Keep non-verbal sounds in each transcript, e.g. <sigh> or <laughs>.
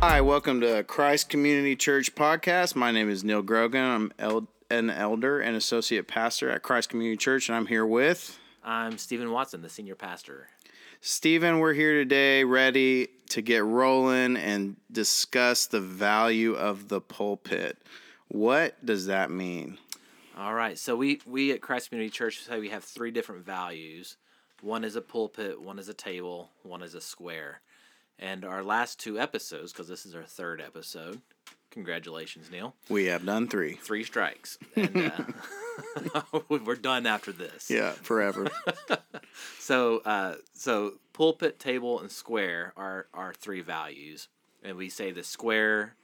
Hi, welcome to Christ Community Church podcast. My name is Neal Grogan. I'm el- an elder and associate pastor at Christ Community Church, and I'm here with I'm Stephen Watson, the senior pastor. Stephen. We're here today, ready to get rolling and discuss the value of the pulpit. What does that mean? All right, so we we at Christ Community Church say we have three different values. One is a pulpit, one is a table, one is a square. And our last two episodes, because this is our third episode, congratulations, Neal. We have done three. Three strikes, and uh, <laughs> <laughs> we're done after this. Yeah, forever. <laughs> So, uh, so pulpit, table, and square are our three values, and we say the square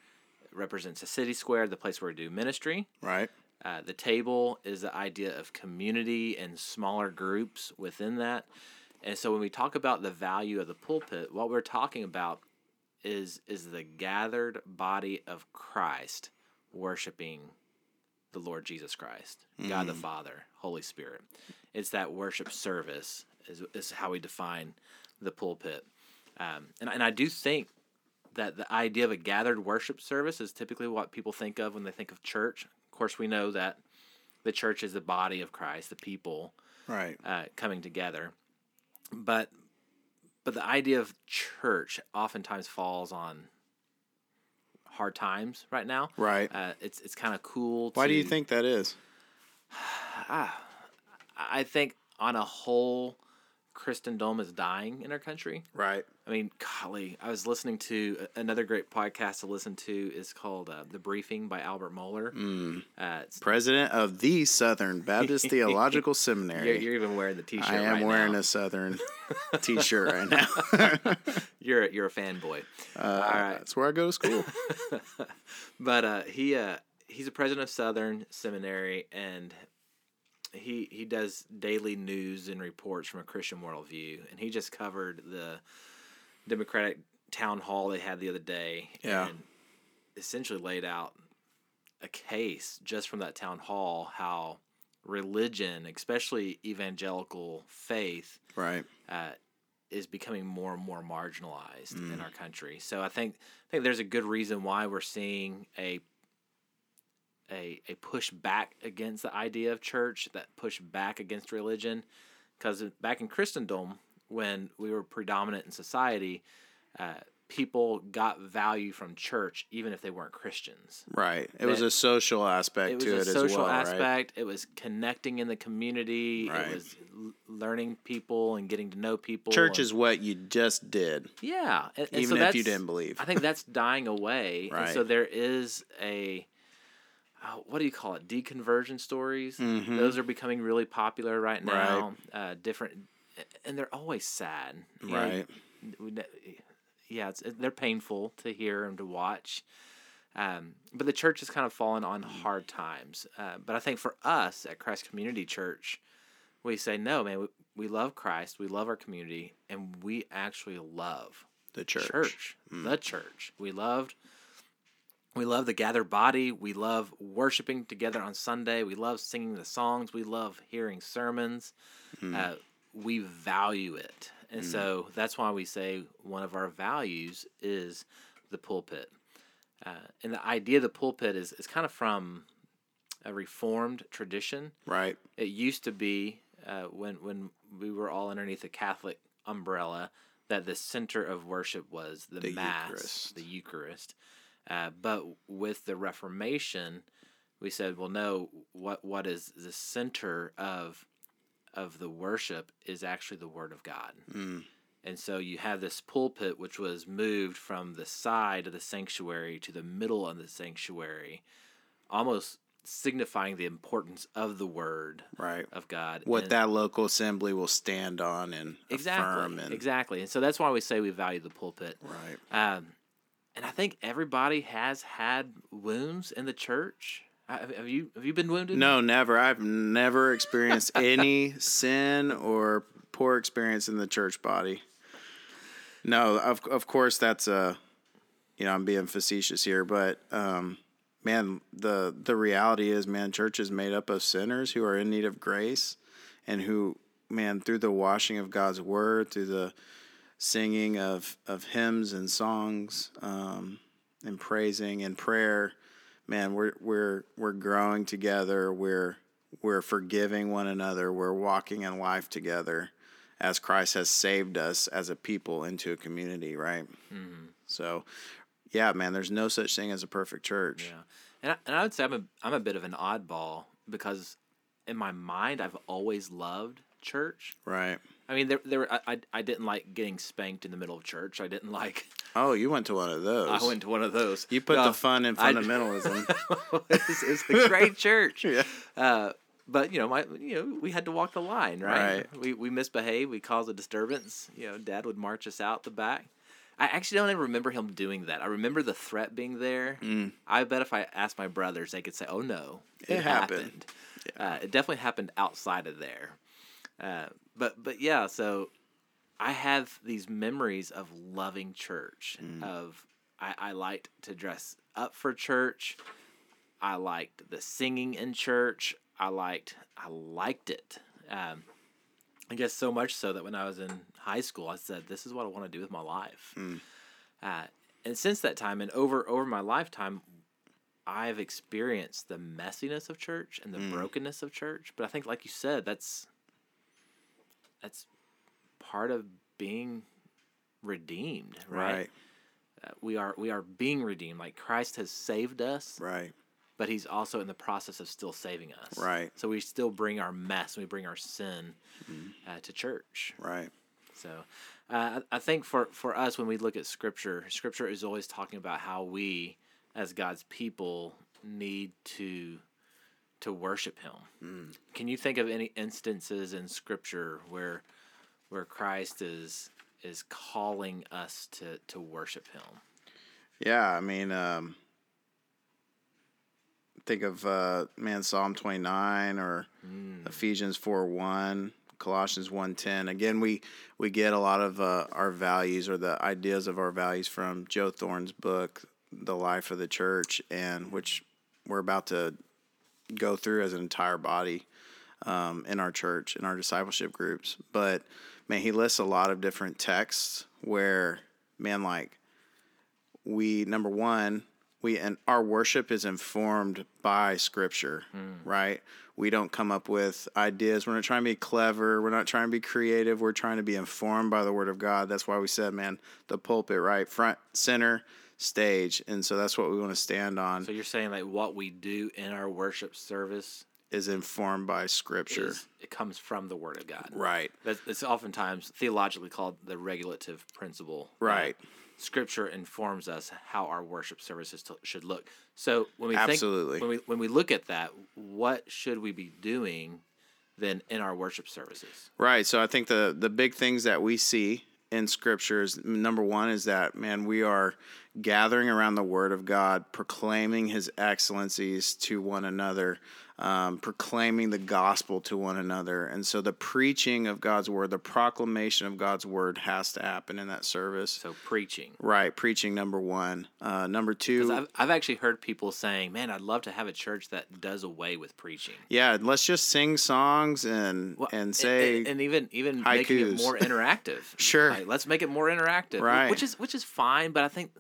represents a city square, the place where we do ministry. right? Uh, the table is the idea of community and smaller groups within that. And so when we talk about the value of the pulpit, what we're talking about is is the gathered body of Christ worshiping the Lord Jesus Christ, God the Father, Holy Spirit. It's that worship service is, is how we define the pulpit. Um, and, and I do think that the idea of a gathered worship service is typically what people think of when they think of church. Of course, we know that the church is the body of Christ, the people Right. uh, coming together. But but the idea of church oftentimes falls on hard times right now. Right. Uh, it's it's kind of cool. Why do you think that is? <sighs> I think on a whole, Christendom is dying in our country. Right. I mean, golly, I was listening to another great podcast to listen to is called uh, The Briefing by Albert Mohler. Mm. Uh, President of the Southern Baptist <laughs> Theological you're, Seminary. you're even wearing the T-shirt. I am right wearing now. a Southern <laughs> T-shirt right now. <laughs> You're a- you're a fanboy. Uh, All right. That's where I go to school. but uh, he uh, he's a president of Southern Seminary, and he he does daily news and reports from a Christian worldview. And he just covered the Democratic town hall they had the other day, Yeah. and essentially laid out a case just from that town hall how religion, especially evangelical faith, right. uh, is becoming more and more marginalized in Mm. our country. So I think I think there's a good reason why we're seeing a a a push back against the idea of church, that push back against religion, because back in Christendom, when we were predominant in society, uh, people got value from church even if they weren't Christians. Right. It was a social aspect It was to a it social as well, right? aspect. It was connecting in the community. Right. It was l- learning people and getting to know people. Church and- is what you just did, yeah, and, even so if you didn't believe. I think that's dying away, and so there is a uh, what do you call it? Deconversion stories. Mhm. Those are becoming really popular right Right. now. Uh, different, and they're always sad. You know, Right. we yeah, it's they're painful to hear and to watch. Um, but the church has kind of fallen on hard times. Uh, but I think for us at Christ Community Church, we say no, man. We, we love Christ, we love our community, and we actually love The church. church, Mm. the church. We loved we love the gathered body. We love worshiping together on Sunday. We love singing the songs. We love hearing sermons. Mm. Uh, we value it. And Mm. so that's why we say one of our values is the pulpit. Uh, and the idea of the pulpit is, is kind of from a reformed tradition. Right. It used to be uh, when when we were all underneath the Catholic umbrella that the center of worship was the, The mass, Eucharist. the Eucharist. Uh, but with the Reformation, we said, well, no. What what is the center of of the worship is actually the Word of God. Mm. And so you have this pulpit, which was moved from the side of the sanctuary to the middle of the sanctuary, almost signifying the importance of the Word Right. of God. What And- that local assembly will stand on and exactly, affirm and exactly. And so that's why we say we value the pulpit. right. Um, and I think everybody has had wounds in the church. Uh, Have have you have you been wounded? No, never. I've never experienced <laughs> any sin or poor experience in the church body. No, of of course that's a, you know, I'm being facetious here, but um, man, the the reality is, man, church is made up of sinners who are in need of grace, and who, man, through the washing of God's word, through the singing of of hymns and songs um, and praising and prayer. Man, we're we're we're growing together. We're we're forgiving one another. We're walking in life together as Christ has saved us as a people into a community, right? Mm-hmm. So, yeah, man, there's no such thing as a perfect church. Yeah, and I, and I would say I'm a I'm a bit of an oddball because in my mind I've always loved church. Right. I mean, there there I I didn't like getting spanked in the middle of church. I didn't like. <laughs> Oh, you went to one of those. I went to one of those. You put the fun in fundamentalism. <laughs> it's, it's a great church. <laughs> yeah. Uh, but you know, my you know, we had to walk the line, right? right? We we misbehaved. We caused a disturbance. You know, Dad would march us out the back. I actually don't even remember him doing that. I remember the threat being there. Mm. I bet if I asked my brothers, they could say, "Oh no, it, it happened." happened. Yeah. Uh, it definitely happened outside of there. Uh, but but yeah, so I have these memories of loving church. Mm. Of I, I liked to dress up for church. I liked the singing in church. I liked I liked it. Um, I guess so much so that when I was in high school, I said, "This is what I want to do with my life." Mm. Uh, and since that time, and over over my lifetime, I've experienced the messiness of church and the mm. brokenness of church. But I think, like you said, that's that's part of being redeemed, right? right. Uh, we are we are being redeemed. Like Christ has saved us, right? But He's also in the process of still saving us, right? So we still bring our mess, we bring our sin mm. uh, to church, right? So. Uh, I think for, for us, when we look at Scripture, Scripture is always talking about how we, as God's people, need to to worship Him. Mm. Can you think of any instances in Scripture where where Christ is is calling us to to worship Him? Yeah, I mean, um, think of uh, man Psalm twenty nine or mm. Ephesians four one. Colossians 1:10. Again, we we get a lot of uh, our values or the ideas of our values from Joe Thorn's book, The Life of the Church, and which we're about to go through as an entire body um, in our church, in our discipleship groups. But man, he lists a lot of different texts where, man, like we, number one, we and our worship is informed by scripture, mm. right? We don't come up with ideas. We're not trying to be clever. We're not trying to be creative. We're trying to be informed by the word of God. That's why we said, man, the pulpit, right? Front, center, stage. And so that's what we want to stand on. So you're saying like what we do in our worship service is informed by scripture. Is, it comes from the word of God. Right. That's, it's oftentimes theologically called the regulative principle. Right. Scripture informs us how our worship services to, should look. So when we Absolutely. think when we when we look at that, what should we be doing then in our worship services? Right. So I think the the big things that we see in scriptures number one is that man we are gathering around the word of god proclaiming his excellencies to one another um, proclaiming the gospel to one another. And so the preaching of God's word, the proclamation of God's word has to happen in that service. So preaching. Right. Preaching, number one. Uh, number two. I've, I've actually heard people saying, man, I'd love to have a church that does away with preaching. Yeah. Let's just sing songs and, well, and say. And, and even, even haikus. making it more interactive. <laughs> sure. Like, let's make it more interactive. Right. Which is, which is fine. But I think,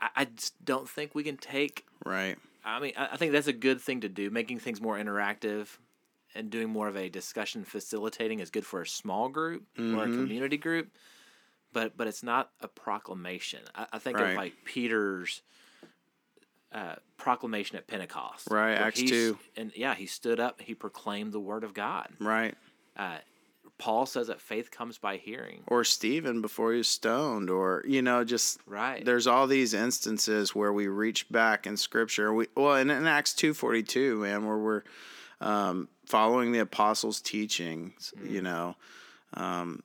I, I don't think we can take. Right I mean, I think that's a good thing to do. Making things more interactive and doing more of a discussion facilitating is good for a small group mm-hmm. or a mm-hmm. community group. But but it's not a proclamation. I, I think right. of like Peter's uh, proclamation at Pentecost. Right, Acts two. And yeah, he stood up. He proclaimed the word of God. Right. Uh, Paul says that faith comes by hearing. Or Stephen before he was stoned, or you know, just right. There's all these instances where we reach back in Scripture. We well, in, in Acts two forty two, man, where we're um, following the apostles' teachings. Mm. You know, um,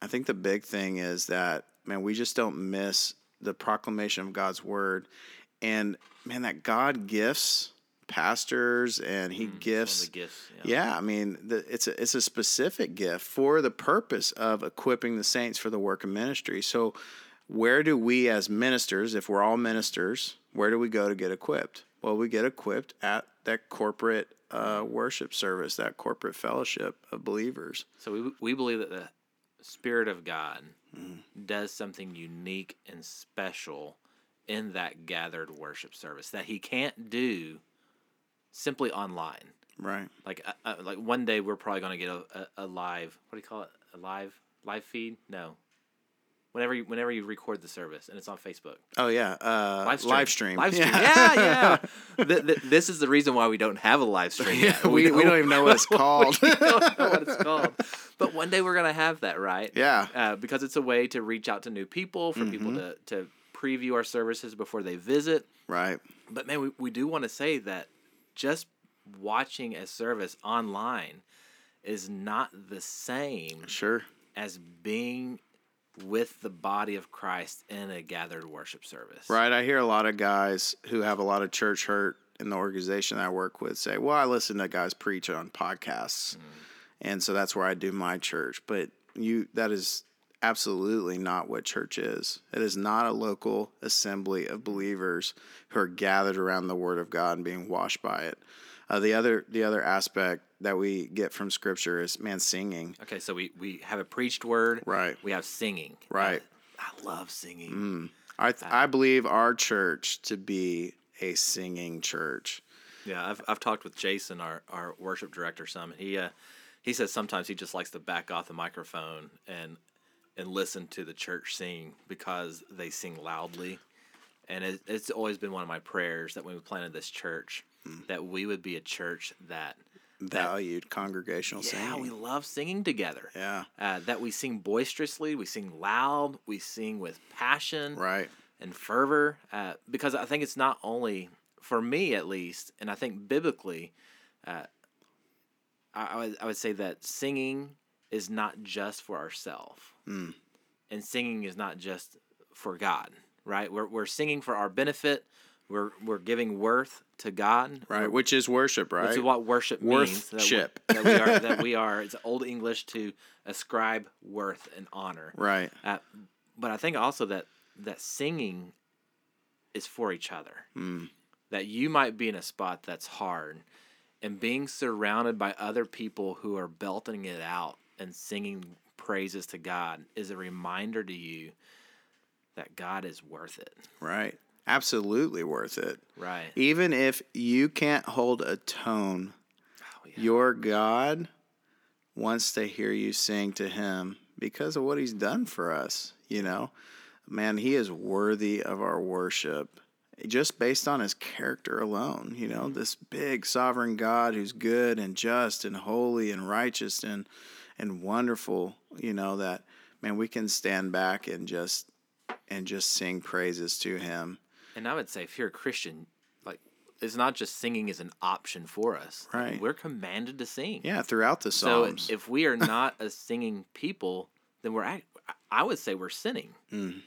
I think the big thing is that man, we just don't miss the proclamation of God's word, and man, that God gifts pastors and he mm, gifts, gifts yeah. yeah. I mean the, it's a it's a specific gift for the purpose of equipping the saints for the work of ministry. So where do we as ministers, if we're all ministers, where do we go to get equipped? Well, we get equipped at that corporate uh, worship service, that corporate fellowship of believers. So we we believe that the Spirit of God does something unique and special in that gathered worship service that He can't do simply online. Right. Like uh, uh, like one day we're probably gonna get a, a, a live what do you call it a live live feed no whenever you whenever you record the service and it's on Facebook Oh yeah. Uh, live stream. live stream yeah yeah, <laughs> Th- th- this is the reason why we don't have a live stream <laughs> yet. we, we don't even know what it's called. <laughs> we don't know what it's called but one day we're gonna have that right yeah. uh, because it's a way to reach out to new people for people to to preview our services before they visit Right. but man, we, we do want to say that just watching a service online is not the same Sure. as being with the body of Christ in a gathered worship service. Right. I hear a lot of guys who have a lot of church hurt in the organization I work with say, "Well, I listen to guys preach on podcasts, mm. and so that's where I do my church." But you, that is absolutely not what church is. It is not a local assembly of believers who are gathered around the Word of God and being washed by it. Uh, the other, the other aspect that we get from Scripture is man singing. Okay, so we, we have a preached word. Right. We have singing. Right. I, I love singing. I th- I believe our church to be a singing church. Yeah, I've I've talked with Jason, our, our worship director, some, and he uh, he says sometimes he just likes to back off the microphone and and listen to the church sing because they sing loudly, and it, it's always been one of my prayers that when we planted this church, that we would be a church that Valued congregational singing. yeah we love singing together. Yeah. Uh, that we sing boisterously, we sing loud, we sing with passion, Right. and fervor uh, because I think it's not only for me at least, and I think biblically, uh, I, I would I would say that singing is not just for ourselves, Mm. and singing is not just for God. Right? We're we're singing for our benefit. We're we're giving worth to God. Right. Which is worship, right? Which is what worship means. that we- Worthship. That we, are. That we <laughs> are. It's old English to ascribe worth and honor. right. Uh, but I think also that that singing is for each other. Mm. That you might be in a spot that's hard, and being surrounded by other people who are belting it out and singing praises to God is a reminder to you that God is worth it. Right. Absolutely worth it. Right. Even if you can't hold a tone, Oh, yeah. your God wants to hear you sing to him because of what he's done for us, you know? Man, he is worthy of our worship just based on his character alone, you know, mm-hmm. this big sovereign God who's good and just and holy and righteous and and wonderful, you know, that man we can stand back and just and just sing praises to him. And I would say, if you're a Christian, like it's not just singing is an option for us. Right. We're commanded to sing. Yeah, throughout the Psalms. So if we are <laughs> not a singing people, then we're act- I would say we're sinning. Mm.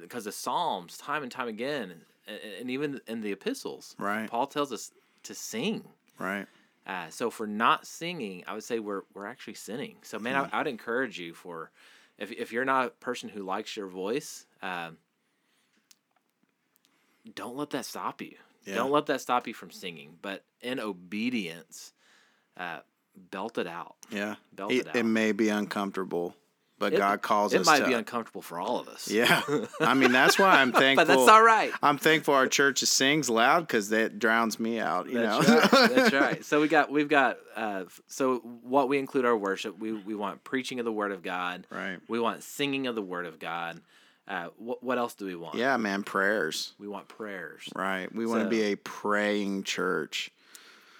Because the Psalms, time and time again, and, and even in the epistles, Right. Paul tells us to sing. right. Uh, so for not singing, I would say we're we're actually sinning. So man, Hmm. I, I'd encourage you for if if you're not a person who likes your voice, um, don't let that stop you. Yeah. Don't let that stop you from singing. But in obedience, uh, belt it out. Yeah. Belt it, it out. it may be uncomfortable, but It- God calls It us It might to be uncomfortable for all of us. Yeah. <laughs> I mean, that's why I'm thankful. but that's all right. I'm thankful our church sings loud because that drowns me out, you That's know? right. That's <laughs> right. So we got we've got uh, so what we include our worship. We we want preaching of the word of God. right. We want singing of the word of God. Uh, what what else do we want? Yeah, man, prayers. We want prayers. Right. We want to be a praying church.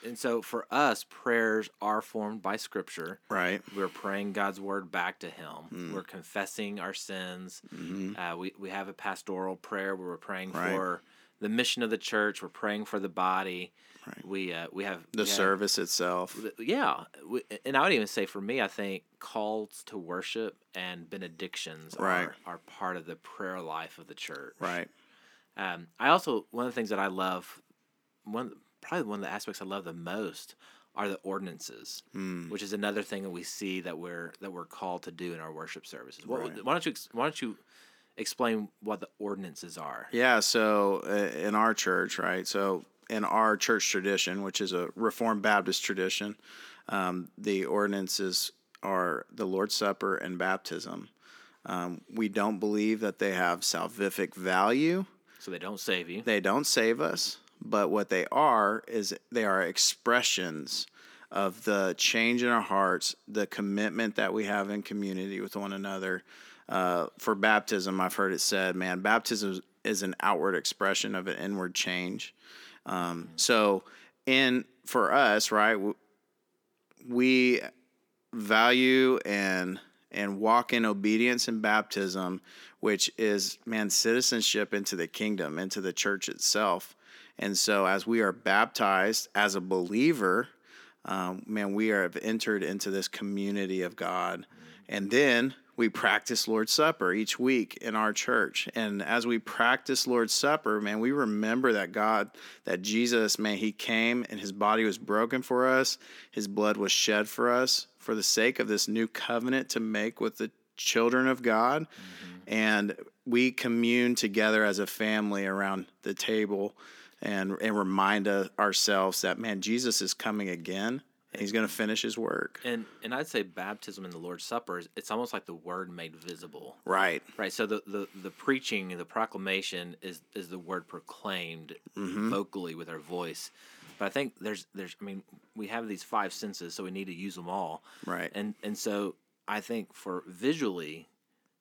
And so for us, prayers are formed by Scripture. Right. We're praying God's word back to Him. Mm. We're confessing our sins. hmm Uh, we, we have a pastoral prayer where we're praying Right. for the mission of the church. We're praying for the body. Right. We uh, we have The we have- service itself. Yeah, we, and I would even say for me, I think calls to worship and benedictions Right. are, are part of the prayer life of the church. Right. Um, I also one of the things that I love, one probably one of the aspects I love the most are the ordinances, Mm. which is another thing that we see that we're that we're called to do in our worship services. What, Right. Why don't you Why don't you explain what the ordinances are? Yeah, so uh, in our church, right? So in our church tradition, which is a Reformed Baptist tradition, um, the ordinances are the Lord's Supper and baptism. Um, we don't believe that they have salvific value. So they don't save you. They don't save us, but what they are is they are expressions of the change in our hearts, the commitment that we have in community with one another. Uh, for baptism, I've heard it said, man, baptism is an outward expression of an inward change. Um, so, in for us, right, we value and and walk in obedience in baptism, which is man citizenship into the kingdom, into the church itself. And so, as we are baptized as a believer, um, man, we are have entered into this community of God, and then we practice Lord's Supper each week in our church. And as we practice Lord's Supper, man, we remember that God, that Jesus, man, He came and His body was broken for us, His blood was shed for us for the sake of this new covenant to make with the children of God. Mm-hmm. And we commune together as a family around the table and, and remind ourselves that, man, Jesus is coming again and he's going to finish his work. And and I'd say baptism and the Lord's Supper is it's almost like the word made visible. Right. Right. So the the, the preaching, the proclamation is is the word proclaimed mm-hmm. vocally with our voice. But I think there's there's I mean we have these five senses, so we need to use them all. Right. And and so I think for visually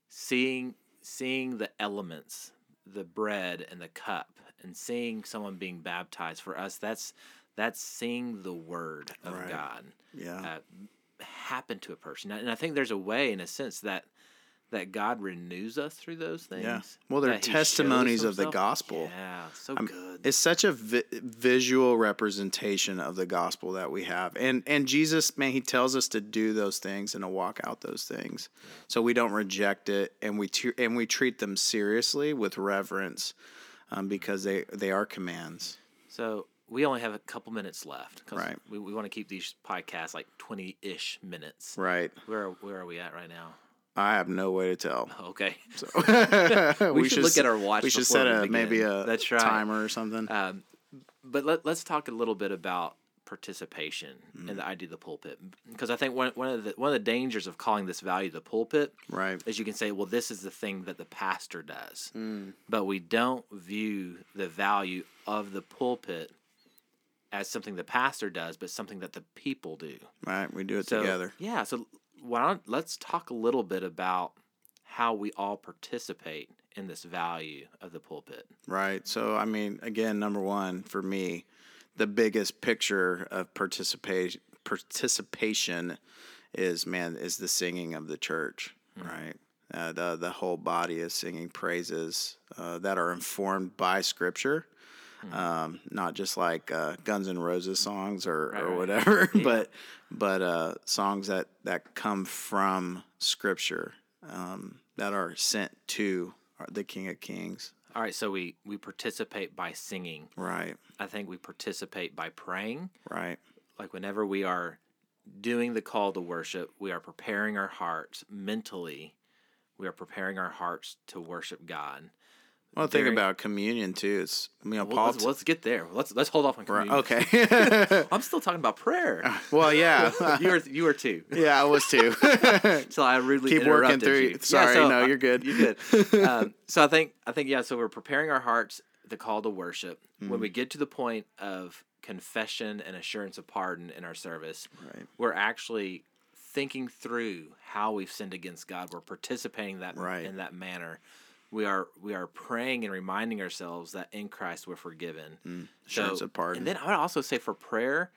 seeing seeing the elements, the bread and the cup, and seeing someone being baptized for us, that's that's seeing the word of right. God yeah. Uh, happen to a person. And I think there's a way, in a sense, that that God renews us through those things. Yeah. Well, they're testimonies of the gospel. Yeah, so I'm, good. It's such a vi- visual representation of the gospel that we have. And and Jesus, man, he tells us to do those things and to walk out those things. Yeah. So we don't reject it and we and we treat them seriously with reverence um, because they they are commands. So we only have a couple minutes left because right. we, we want to keep these podcasts like 20-ish minutes right where where are we at right now i have no way to tell okay so we, <laughs> we, should, look at our watch we should set a maybe a That's right. timer or something um, but let, let's talk a little bit about participation mm. in the idea of the pulpit because I think one, one of the one of the dangers of calling this value the pulpit right is you can say well this is the thing that the pastor does mm. but we don't view the value of the pulpit as something the pastor does, but something that the people do. Right, we do it so, together. Yeah, so why don't let's talk a little bit about how we all participate in this value of the pulpit. Right. So I mean, again, number one for me, the biggest picture of participation participation is man is the singing of the church, mm-hmm. right? Uh, the the whole body is singing praises uh, that are informed by Scripture, mm-hmm. um, not just like uh, Guns N' Roses songs or, right, or whatever, <laughs> yeah. but but uh, songs that that come from Scripture um, that are sent to the King of Kings. All right, so we we participate by singing. Right. I think we participate by praying. Right. Like whenever we are doing the call to worship, we are preparing our hearts mentally. We are preparing our hearts to worship God. Well, think about communion too. It's you know, well, let's, let's, get there. Let's let's hold off on communion. Okay. <laughs> I'm still talking about prayer. <laughs> Well, yeah, <laughs> you were you were too. Yeah, I was too. so I rudely keep working through. You. Sorry, yeah, so no, you're good. You're good. Um, so I think I think yeah. So we're preparing our hearts the call to worship. Mm-hmm. When we get to the point of confession and assurance of pardon in our service, right. we're actually thinking through how we've sinned against God. We're participating that right. in that manner we are we are praying and reminding ourselves that in Christ we're forgiven. Mm, so, of pardon. And then I would also say for prayer,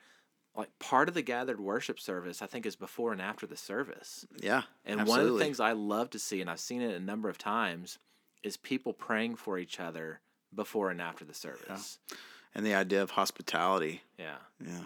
like part of the gathered worship service, I think is before and after the service. Yeah. And absolutely. one of the things I love to see, and I've seen it a number of times, is people praying for each other before and after the service. Yeah. And the idea of hospitality. Yeah. Yeah.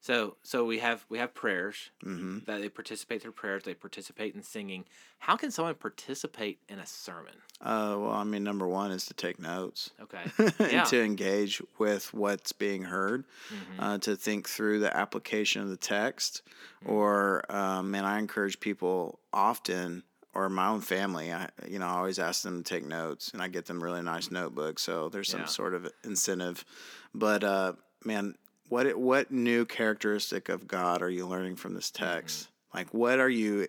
So so we have we have prayers mm-hmm. that they participate through prayers. They participate in singing. How can someone participate in a sermon? Uh, well, I mean, number one is to take notes. Okay. <laughs> and yeah. to engage with what's being heard, mm-hmm. uh, to think through the application of the text, mm-hmm. or um, and I encourage people often or my own family, I you know I always ask them to take notes, and I get them really nice notebooks. So there's some yeah. sort of incentive, but uh, man, what what new characteristic of God are you learning from this text? Mm-hmm. Like, what are you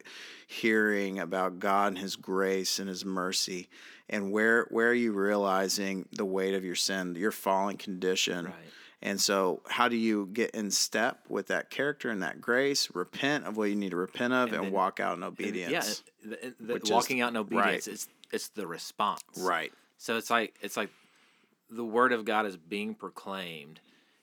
hearing about God and His grace and His mercy? And where where are you realizing the weight of your sin, your fallen condition? Right. And so, how do you get in step with that character and that grace? Repent of what you need to repent of, and, then- walk out in obedience. Yeah, the, the, Which is- walking out in obedience. right. It's it's the response. Right. So it's like it's like the word of God is being proclaimed,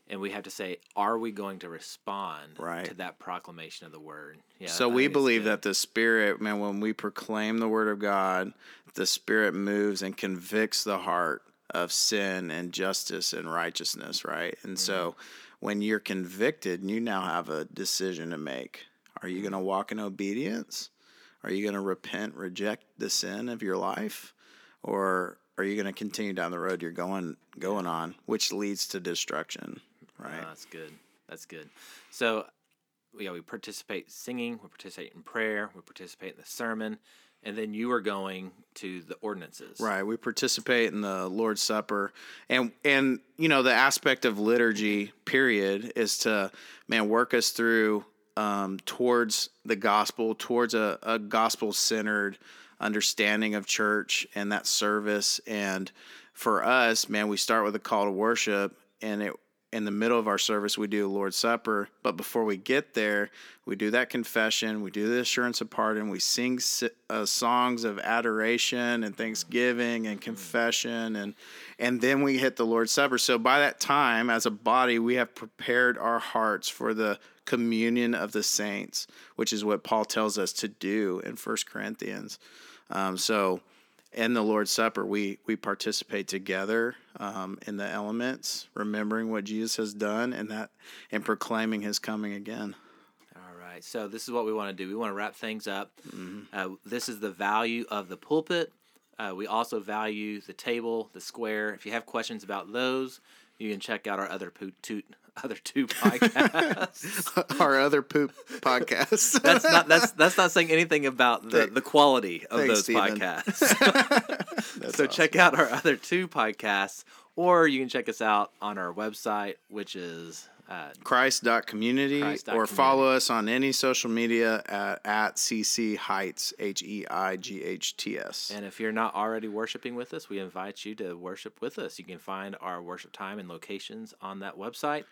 and we have to say, are we going to respond Right. to that proclamation of the word? Yeah. So we believe good. that the Spirit, man, when we proclaim the Word of God, the Spirit moves and convicts the heart of sin and justice and righteousness, right? And so Mm-hmm. when you're convicted, you now have a decision to make. Are you going to walk in obedience? Are you going to repent, reject the sin of your life? Or are you going to continue down the road you're going going on, which leads to destruction, right? Ah, that's good. That's good. So, yeah, we participate singing, we participate in prayer, we participate in the sermon, and then you are going to the ordinances. Right. We participate in the Lord's Supper. And and you know, the aspect of liturgy, period, is to man work us through um, towards the gospel, towards a, a gospel centered understanding of church and that service. And for us, man, we start with a call to worship and it in the middle of our service we do Lord's Supper, but before we get there, we do that confession, we do the assurance of pardon, we sing uh, songs of adoration and thanksgiving and confession, and and then we hit the Lord's Supper. So by that time, as a body, we have prepared our hearts for the communion of the saints, which is what Paul tells us to do in First Corinthians. Um, so in the Lord's Supper, we we participate together um, in the elements, remembering what Jesus has done, and that and proclaiming His coming again. All right. So this is what we want to do. We want to wrap things up. Mm-hmm. Uh, this is the value of the pulpit. Uh, we also value the table, the square. If you have questions about those, you can check out our other two other two podcasts. <laughs> Our other poop podcasts. <laughs> that's not that's that's not saying anything about the, the quality of thanks, those Stephen. podcasts. <laughs> so check out our other two podcasts, or you can check us out on our website, which is uh, Christ.community Christ or follow us on any social media at, at CC Heights, H E I G H T S. And if you're not already worshiping with us, we invite you to worship with us. You can find our worship time and locations on that website.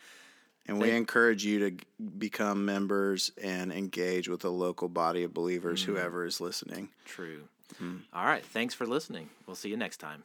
And we encourage you to become members and engage with a local body of believers, Mm-hmm. whoever is listening. True. All right. Thanks for listening. We'll see you next time.